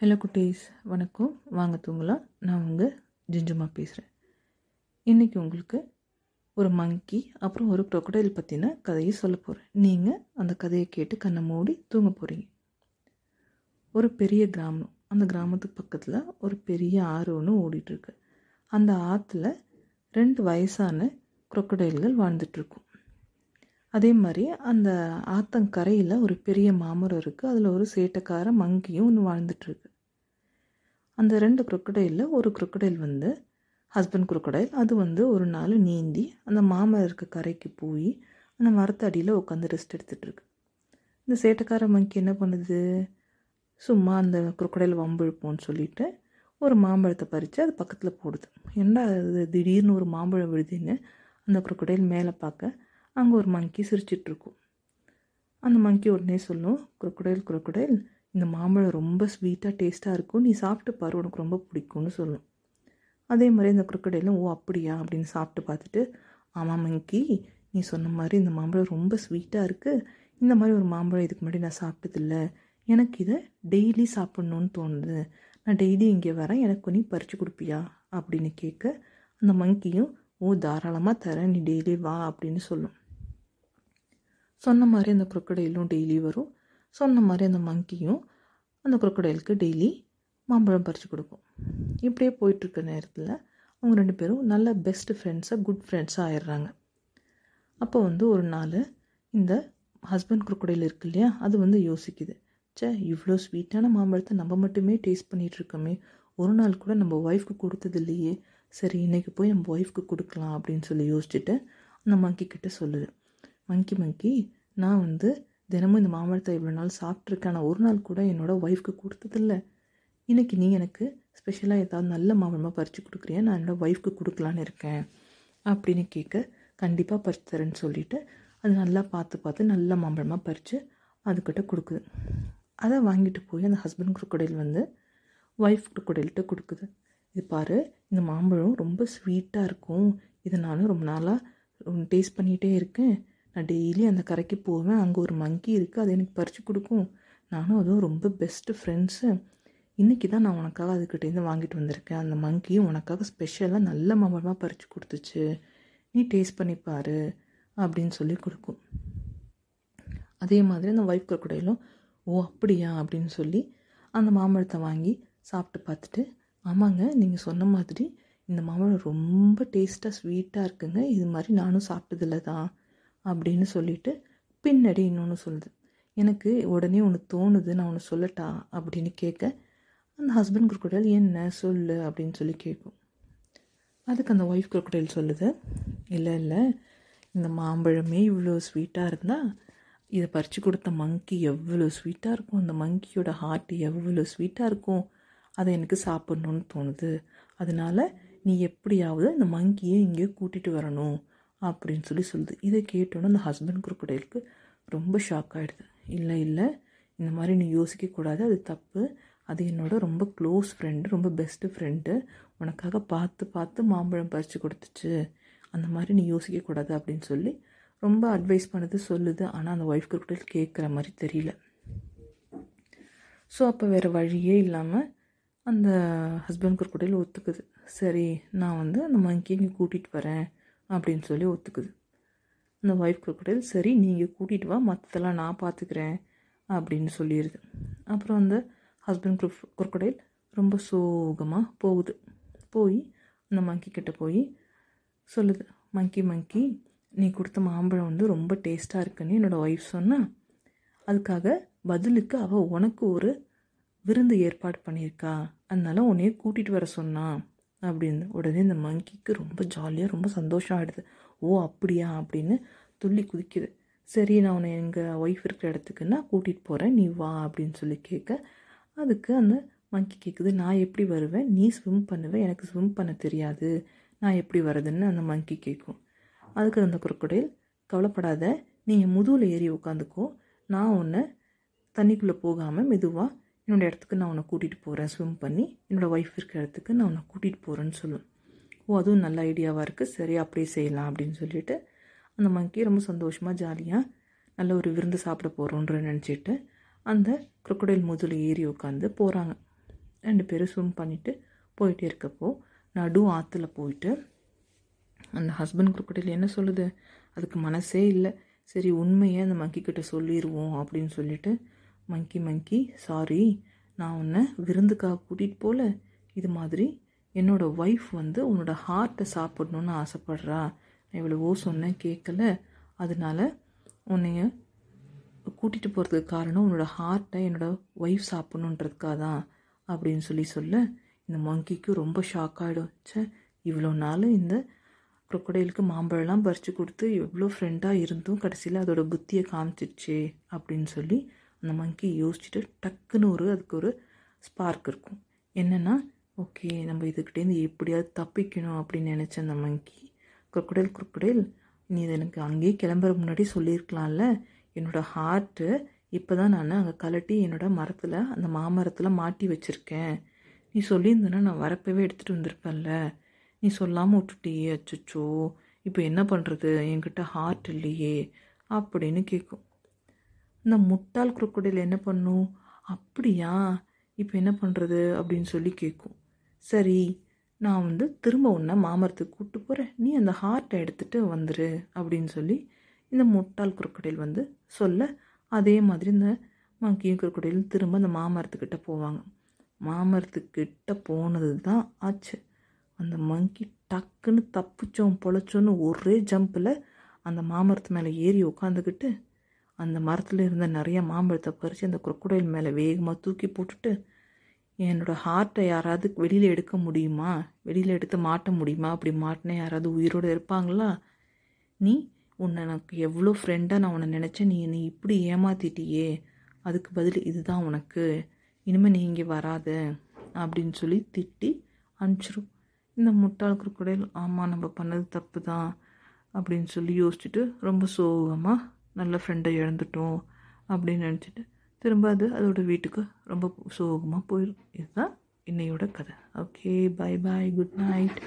Hello குட்டீஸ். வணக்கம். வாங்க தூங்கலாம். நான் உங்கள் ஜிஞ்சுமா பேசுகிறேன் இன்றைக்கி உங்களுக்கு ஒரு மங்கி அப்புறம் ஒரு க்ரொக்கடைல் பற்றின கதையை சொல்ல போகிறேன் நீங்கள் அந்த கதையை கேட்டு கண்ணை மூடி தூங்க போகிறீங்க ஒரு பெரிய கிராமம். அந்த கிராமத்துக்கு பக்கத்தில் ஒரு பெரிய ஆறு ஒன்று ஓடிட்டுருக்கு அந்த ஆற்றுல ரெண்டு வயசான குரொக்கடைல்கள் வாழ்ந்துட்டுருக்கும் அதே மாதிரி அந்த ஆத்தங்கரையில் ஒரு பெரிய மாமரம் இருக்குது அதில் ஒரு சேட்டைக்கார மங்கியும் ஒன்று வாழ்ந்துட்டுருக்கு. அந்த ரெண்டு crocodile-ல ஒரு குரொக்கடைல் வந்து ஹஸ்பண்ட் குரொக்கடைல் அது வந்து ஒரு நாள் நீந்தி அந்த மாமரம் இருக்க கரைக்கு போய் அந்த மரத்தடியில் உட்காந்து ரெஸ்ட் எடுத்துகிட்ருக்கு இந்த சேட்டைக்கார மங்கி என்ன பண்ணுது? சும்மா அந்த crocodile வம்பிழுப்போம்னு சொல்லிட்டு ஒரு மாம்பழத்தை பறித்து அது பக்கத்தில் போடுது. என்ன அது திடீர்னு ஒரு மாம்பழம் விழுதுன்னு அந்த குரொக்கடையில் மேலே பார்க்க அங்கே ஒரு மங்கி சிரிச்சிட்ருக்கும் அந்த மங்கி உடனே சொல்லும் crocodile crocodile இந்த மாம்பழம் ரொம்ப ஸ்வீட்டாக டேஸ்ட்டாக இருக்கும். நீ சாப்பிட்டு பாரு உனக்கு ரொம்ப பிடிக்கும்னு சொல்லும். அதே மாதிரி இந்த crocodileம் ஓ அப்படியா? அப்படின்னு சாப்பிட்டு பார்த்துட்டு ஆமாம் மங்கி நீ சொன்ன மாதிரி இந்த மாம்பழம் ரொம்ப ஸ்வீட்டாக இருக்குது இந்த மாதிரி ஒரு மாம்பழம் இதுக்கு முன்னாடி நான் சாப்பிட்டதில்ல. எனக்கு இதை டெய்லி சாப்பிட்ணுன்னு தோணுது. நான் டெய்லி இங்கே வரேன். எனக்கு நீ பறித்து கொடுப்பியா? அப்படின்னு கேட்க அந்த மங்கியும் ஓ தாராளமாக தரேன். நீ டெய்லி வா அப்படின்னு சொல்லும். சொன்ன மாதிரி அந்த crocodileம் டெய்லி வரும். சொன்ன மாதிரி அந்த மங்கியும் அந்த crocodileக்கு டெய்லி மாம்பழம் பறித்து கொடுக்கும். இப்படியே போயிட்டுருக்க நேரத்தில் அவங்க ரெண்டு பேரும் நல்ல பெஸ்ட் ஃப்ரெண்ட்ஸாக குட் ஃப்ரெண்ட்ஸாக ஆயிடுறாங்க. அப்போ வந்து ஒரு நாள் இந்த ஹஸ்பண்ட் crocodile இருக்கு இல்லையா அது வந்து யோசிக்குது. சே இவ்வளோ ஸ்வீட்டான மாம்பழத்தை நம்ம மட்டுமே டேஸ்ட் பண்ணிகிட்டு இருக்கோமே ஒரு நாள் கூட நம்ம ஒய்ஃப்க்கு கொடுத்தது இல்லையே சரி இன்றைக்கி போய் நம்ம ஒய்ஃப்க்கு கொடுக்கலாம் அப்படின்னு சொல்லி யோசிச்சுட்டு அந்த மங்கிக்கிட்ட சொல்லுது. மங்கி மங்கி நான் வந்து தினமும் இந்த மாம்பழத்தை இவ்வளோ நாள் சாப்பிட்ருக்கேன் ஆனால் ஒரு நாள் கூட என்னோடய ஒய்ஃப்க்கு கொடுத்ததில்ல. இன்றைக்கி நீ எனக்கு ஸ்பெஷலாக ஏதாவது நல்ல மாம்பழமாக பறித்து கொடுக்குறியா? நான் என்னோடய ஒய்ஃப்க்கு கொடுக்கலான்னு இருக்கேன். அப்படின்னு கேட்க கண்டிப்பாக பறித்து தரேன்னு சொல்லிவிட்டு அது நல்லா பார்த்து பார்த்து நல்ல மாம்பழமாக பறித்து அதுக்கிட்ட கொடுக்குது. அதை வாங்கிட்டு போய் அந்த ஹஸ்பண்ட் குருக்கடையில் வந்து ஒய்ஃப் குருக்கடையில்கிட்ட கொடுக்குது. இது பாரு இந்த மாம்பழம் ரொம்ப ஸ்வீட்டாக இருக்கும். இதை நானும் ரொம்ப நாளாக டேஸ்ட் பண்ணிகிட்டே இருக்கேன். நான் டெய்லி அந்த கரைக்கு போவேன். அங்கே ஒரு மங்கி இருக்குது அது எனக்கு பறித்து கொடுக்கும். நானும் அதுவும் ரொம்ப பெஸ்ட்டு ஃப்ரெண்ட்ஸு இன்றைக்கி தான் நான் உனக்காக அதுக்கிட்டேருந்து வாங்கிட்டு வந்திருக்கேன். அந்த மங்கியும் உனக்காக ஸ்பெஷலாக நல்ல மாம்பழமாக பறித்து கொடுத்துச்சு. நீ டேஸ்ட் பண்ணி பாரு அப்படின்னு சொல்லி கொடுக்கும். அதே மாதிரி அந்த ஒய்ஃப் crocodileம் ஓ அப்படியா? அப்படின்னு சொல்லி அந்த மாம்பழத்தை வாங்கி சாப்பிட்டு பார்த்துட்டு ஆமாங்க நீங்கள் சொன்ன மாதிரி இந்த மாம்பழம் ரொம்ப டேஸ்ட்டாக ஸ்வீட்டாக இருக்குங்க. இது மாதிரி நானும் சாப்பிட்டதில்ல தான் அப்படின்னு சொல்லிட்டு பின்னாடி இன்னொன்று சொல்லுது. எனக்கு உடனே ஒன்று தோணுது நான் ஒன்று சொல்லட்டா அப்படின்னு கேட்க அந்த ஹஸ்பண்ட் குருக்கடையில் என்ன சொல்லு? அப்படின்னு சொல்லி கேட்கும். அதுக்கு அந்த ஒய்ஃப் குருக்கடையில் சொல்லுது இல்லை இல்லை இந்த மாம்பழமே இவ்வளோ ஸ்வீட்டாக இருந்தால் இதை பறித்து கொடுத்த மங்கி எவ்வளோ ஸ்வீட்டாக இருக்கும்? அந்த மங்கியோட ஹார்ட் எவ்வளோ ஸ்வீட்டாக இருக்கும்? அதை எனக்கு சாப்பிட்ணுன்னு தோணுது. அதனால் நீ எப்படியாவது இந்த மங்கியை இங்கே கூட்டிகிட்டு வரணும். அப்படின்னு சொல்லி சொல்லுது. இதை கேட்டோன்னே அந்த ஹஸ்பண்ட் குருக்கடையிலுக்கு ரொம்ப ஷாக் ஆகிடுது இல்லை இல்லை இந்த மாதிரி நீ யோசிக்கக்கூடாது அது தப்பு. அது என்னோட ரொம்ப க்ளோஸ் ஃப்ரெண்டு ரொம்ப பெஸ்ட்டு ஃப்ரெண்டு உனக்காக பார்த்து பார்த்து மாம்பழம் பறித்து கொடுத்துச்சு. அந்த மாதிரி நீ யோசிக்கக்கூடாது அப்படின்னு சொல்லி ரொம்ப அட்வைஸ் பண்ணது சொல்லுது. ஆனால் அந்த ஒய்ஃப் crocodile கேட்குற மாதிரி தெரியல. ஸோ அப்போ வேறு வழியே இல்லாமல் அந்த ஹஸ்பண்ட் crocodile ஒத்துக்குது. சரி நான் வந்து அந்த மங்கி இங்கே கூட்டிகிட்டு வரேன். அப்படின்னு சொல்லி ஒத்துக்குது. அந்த ஒய்ஃப் crocodile சரி நீங்கள் கூட்டிகிட்டு வா மற்றதெல்லாம் நான் பார்த்துக்கிறேன் அப்படின்னு சொல்லிடுது அப்புறம் அந்த ஹஸ்பண்ட் crocodile ரொம்ப சோகமாக போகுது. போய் அந்த மங்கி கிட்டே போய் சொல்லுது மங்கி மங்கி நீ கொடுத்த மாம்பழம் வந்து ரொம்ப டேஸ்ட்டாக இருக்குன்னு என்னோடய ஒய்ஃப் சொன்னா அதுக்காக பதிலுக்கு அவள் உனக்கு ஒரு விருந்து ஏற்பாடு பண்ணியிருக்கா அதனால உன்னைய கூட்டிகிட்டு வர சொன்னான் அப்படின்னு உடனே இந்த மங்கிக்கு ரொம்ப ஜாலியாக ரொம்ப சந்தோஷம் ஆகிடுது ஓ அப்படியா? அப்படின்னு துள்ளி குதிக்குது. சரி நான் உன்னை எங்கள் ஒய்ஃப் இருக்கிற இடத்துக்கு நான் கூட்டிகிட்டு போகிறேன் நீ வா அப்படின்னு சொல்லி கேட்க அதுக்கு அந்த மங்கி கேட்குது நான் எப்படி வருவேன்? நீ ஸ்விம் பண்ணுவேன் எனக்கு ஸ்விம் பண்ண தெரியாது. நான் எப்படி வரதுன்னு அந்த மங்கி கேட்கும் அதுக்கு அந்த crocodile கவலைப்படாத நீங்கள் முதுகில் ஏறி உட்காந்துக்கோ நான் உன்னை தண்ணிக்குள்ளே போகாமல் மெதுவாக என்னோடய இடத்துக்கு நான் உன்னை கூட்டிகிட்டு போகிறேன் ஸ்விம் பண்ணி என்னோடய ஒய்ஃப் இருக்கிற இடத்துக்கு நான் உன்னை கூட்டிகிட்டு போகிறேன்னு சொல்லும் ஓ அதுவும் நல்ல ஐடியாவாக இருக்குது சரி அப்படியே செய்யலாம் அப்படின்னு சொல்லிட்டு அந்த மங்கி ரொம்ப சந்தோஷமாக ஜாலியாக நல்ல ஒரு விருந்து சாப்பிட போகிறோன்ற நினச்சிட்டு அந்த crocodile முதுகில் ஏறி உட்காந்து போகிறாங்க ரெண்டு பேரும் ஸ்விம் பண்ணிவிட்டு போயிட்டே இருக்கப்போ நடு ஆற்றுல போயிட்டு அந்த ஹஸ்பண்ட் குரக்கடையில் என்ன சொல்லுது? அதுக்கு மனசே இல்லை. சரி உண்மையை அந்த மங்கி கிட்ட சொல்லிடுவோம் அப்படின்னு சொல்லிட்டு மங்கி மங்கி சாரி நான் உன்னை விருந்துக்காக கூட்டிகிட்டு போகல இது மாதிரி என்னோடய ஒய்ஃப் வந்து உன்னோட ஹார்ட்டை சாப்பிடணுன்னு ஆசைப்பட்றா. நான் எவ்வளவோ சொன்னேன் கேட்கல அதனால உன்னைய கூட்டிகிட்டு போகிறதுக்கு காரணம் உன்னோட ஹார்ட்டை என்னோடய ஒய்ஃப் சாப்பிட்ணுன்றதுக்காக தான் அப்படின்னு சொல்லி சொல்ல. இந்த மங்கிக்கு ரொம்ப ஷாக் ஆகிடும் ச்சே இவ்வளோ நாள் இந்த crocodileக்கு மாம்பழம்லாம் பறித்து கொடுத்து எவ்வளோ ஃப்ரெண்டாக இருந்தும் கடைசியில் அதோட புத்தியை காமிச்சிடுச்சே அப்படின்னு சொல்லி அந்த மங்கி யோசிச்சுட்டு டக்குன்னு ஒரு அதுக்கு ஒரு ஸ்பார்க் இருக்கும். என்னென்னா ஓகே நம்ம இதுக்கிட்டேருந்து எப்படியாவது தப்பிக்கணும் அப்படின்னு நினச்ச அந்த மங்கி crocodile crocodile நீ இது எனக்கு அங்கேயே கிளம்புற முன்னாடி சொல்லியிருக்கலாம்ல. என்னோட ஹார்ட்டு இப்போ தான் நான் அங்கே கலட்டி என்னோட மரத்தில் அந்த மாமரத்தில் மாட்டி வச்சுருக்கேன். நீ சொல்லியிருந்தேன்னா நான் வரப்பவே எடுத்துகிட்டு வந்திருப்பேன்ல. நீ சொல்லாமல் விட்டுட்டியே அச்சச்சோ. இப்போ என்ன பண்ணுறது என்கிட்ட ஹார்ட் இல்லையே அப்படின்னு கேட்கும் இந்த முட்டாள் குரக்குடையில் என்ன பண்ணும்? அப்படியா? இப்போ என்ன பண்ணுறது அப்படின்னு சொல்லி கேட்கும் சரி நான் வந்து திரும்ப உன்னை மாமரத்துக்கு கூப்பிட்டு போகிறேன் நீ அந்த ஹார்ட்டை எடுத்துகிட்டு வந்துரு அப்படின்னு சொல்லி இந்த முட்டாள் குரக்குடையில் வந்து சொல்ல அதே மாதிரி இந்த மங்கியும் குரக்குடையிலும் திரும்ப அந்த மாமரத்துக்கிட்ட போவாங்க. மாமரத்துக்கிட்ட போனது தான் ஆச்சு. அந்த மங்கி டக்குன்னு தப்பிச்சோம் பொழைச்சோன்னு ஒரே ஜம்பில் அந்த மாமரத்து மேலே ஏறி உட்காந்துக்கிட்டு அந்த மரத்தில் இருந்த நிறைய மாம்பழத்தை பறித்து அந்த குரக்குடையில் மேலே வேகமாக தூக்கி போட்டுட்டு என்னோடய ஹார்ட்டை யாராவது வெளியில் எடுக்க முடியுமா? வெளியில் எடுத்து மாட்ட முடியுமா? அப்படி மாட்டினா யாராவது உயிரோடு இருப்பாங்களா? நீ உன்னை எனக்கு எவ்வளோ ஃப்ரெண்டாக நான் உன்னை நினச்சேன் நீ என்னை இப்படி ஏமாத்திட்டியே. அதுக்கு பதில் இதுதான் உனக்கு. இனிமேல் நீ இங்கே வராத. அப்படின்னு சொல்லி திட்டி அனுப்பிச்சிரும். இந்த முட்டாள் crocodile ஆமாம் நம்ம பண்ணது தப்பு தான் அப்படின்னு சொல்லி யோசிச்சுட்டு ரொம்ப சோகமாக நல்ல ஃப்ரெண்டை இழந்துட்டோம் அப்படின்னு நினச்சிட்டு திரும்ப அது அதோட வீட்டுக்கு ரொம்ப சோகமாக போயிடும் இதுதான் இன்னையோட கதை. Okay bye bye good night